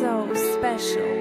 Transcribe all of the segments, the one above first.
So special.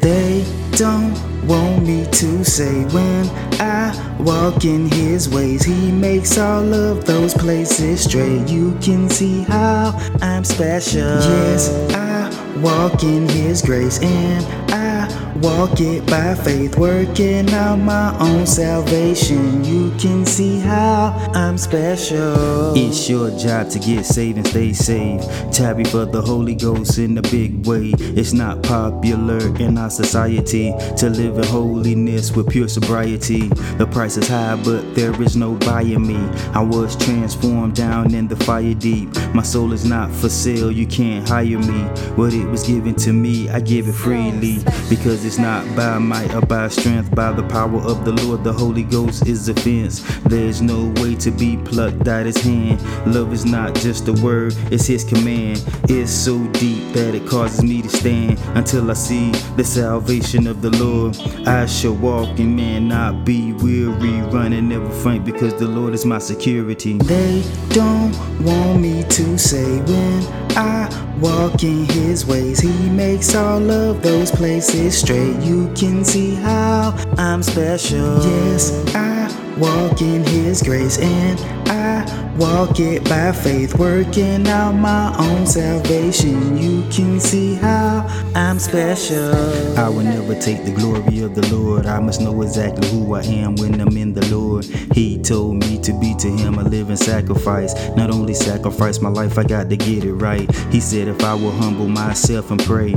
They don't want me to say when I walk in his ways, he makes all of those places straight. You can see how I'm special. Yes, I walk in his grace and I walk it by faith, working out my own salvation. You can see how I'm special. It's your job to get saved and stay safe. Tabby for the Holy Ghost in a big way. It's not popular in our society to live in holiness with pure sobriety. The price is high, but there is no buying me. I was transformed down in the fire deep. My soul is not for sale, you can't hire me. What it was given to me, I give it freely because it's not by might or by strength, by the power of the Lord. The Holy Ghost is a There's no way to be plucked out his hand. Love is not just a word, it's his command. It's so deep that it causes me to stand until I see the salvation of the Lord. I shall walk and man not be weary, running never faint because the Lord is my security. They don't want me to say when I walk in his ways, he makes all of those places straight you can see how I'm special. Yes, I walk in His grace and I walk it by faith, working out my own salvation. You can see how I'm special. I will never take the glory of the Lord. I must know exactly who I am when I'm in the Lord. He told me to be to Him a living sacrifice. Not only sacrifice my life, I got to get it right. He said, if I will humble myself and pray,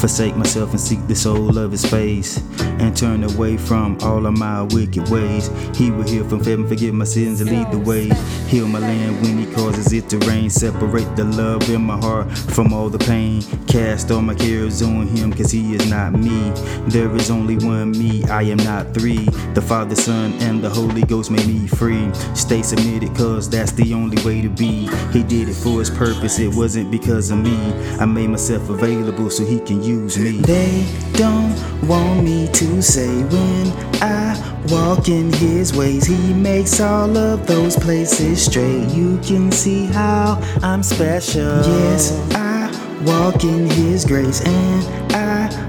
forsake myself and seek the soul of His face, and turn away from all of my wicked ways, He will hear from heaven, forgive my sins, and lead the way. Heal my land when He causes it to rain. Separate the love in my heart from all the pain. Cast all my cares on Him, cause He is not me. There is only one me, I am not three. The Father, Son, and the Holy Ghost made me free. Stay submitted, cause that's the only way to be. He did it for His purpose, it wasn't because of me. I made myself available so He can use me. They don't want me to say when I walk in His ways, He makes all of those places straight. You can see how I'm special. Yes, I walk in His grace and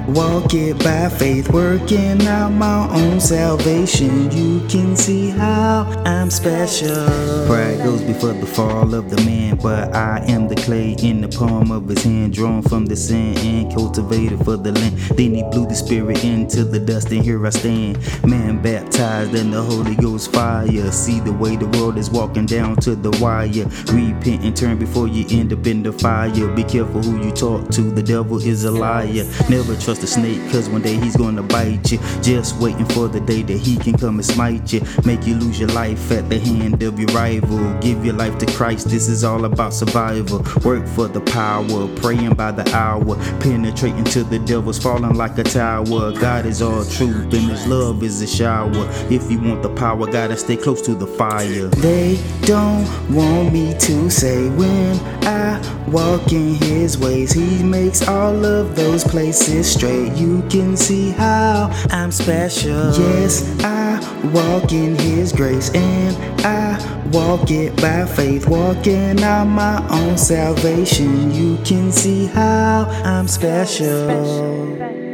walk it by faith, working out my own salvation. You can see how I'm special. Pride goes before the fall of the man, but I am the clay in the palm of his hand, drawn from the sand and cultivated for the land. Then he blew the spirit into the dust, and here I stand, man baptized in the Holy Ghost fire. See the way the world is walking down to the wire. Repent and turn before you end up in the fire. Be careful who you talk to, the devil is a liar. Never trust a snake, cause one day he's gonna bite you. Just waiting for the day that he can come and smite you. Make you lose your life at the hand of your rival. Give your life to Christ, this is all about survival. Work for the power, praying by the hour. Penetrating to the devil's falling like a tower. God is all truth, and his love is a shower. If you want the power, gotta stay close to the fire. They don't want me to say when I walk in his ways, he makes all of those places straight. You can see how I'm special. Yes, I walk in his grace and I walk it by faith, Walking out my own salvation. You can see how I'm special.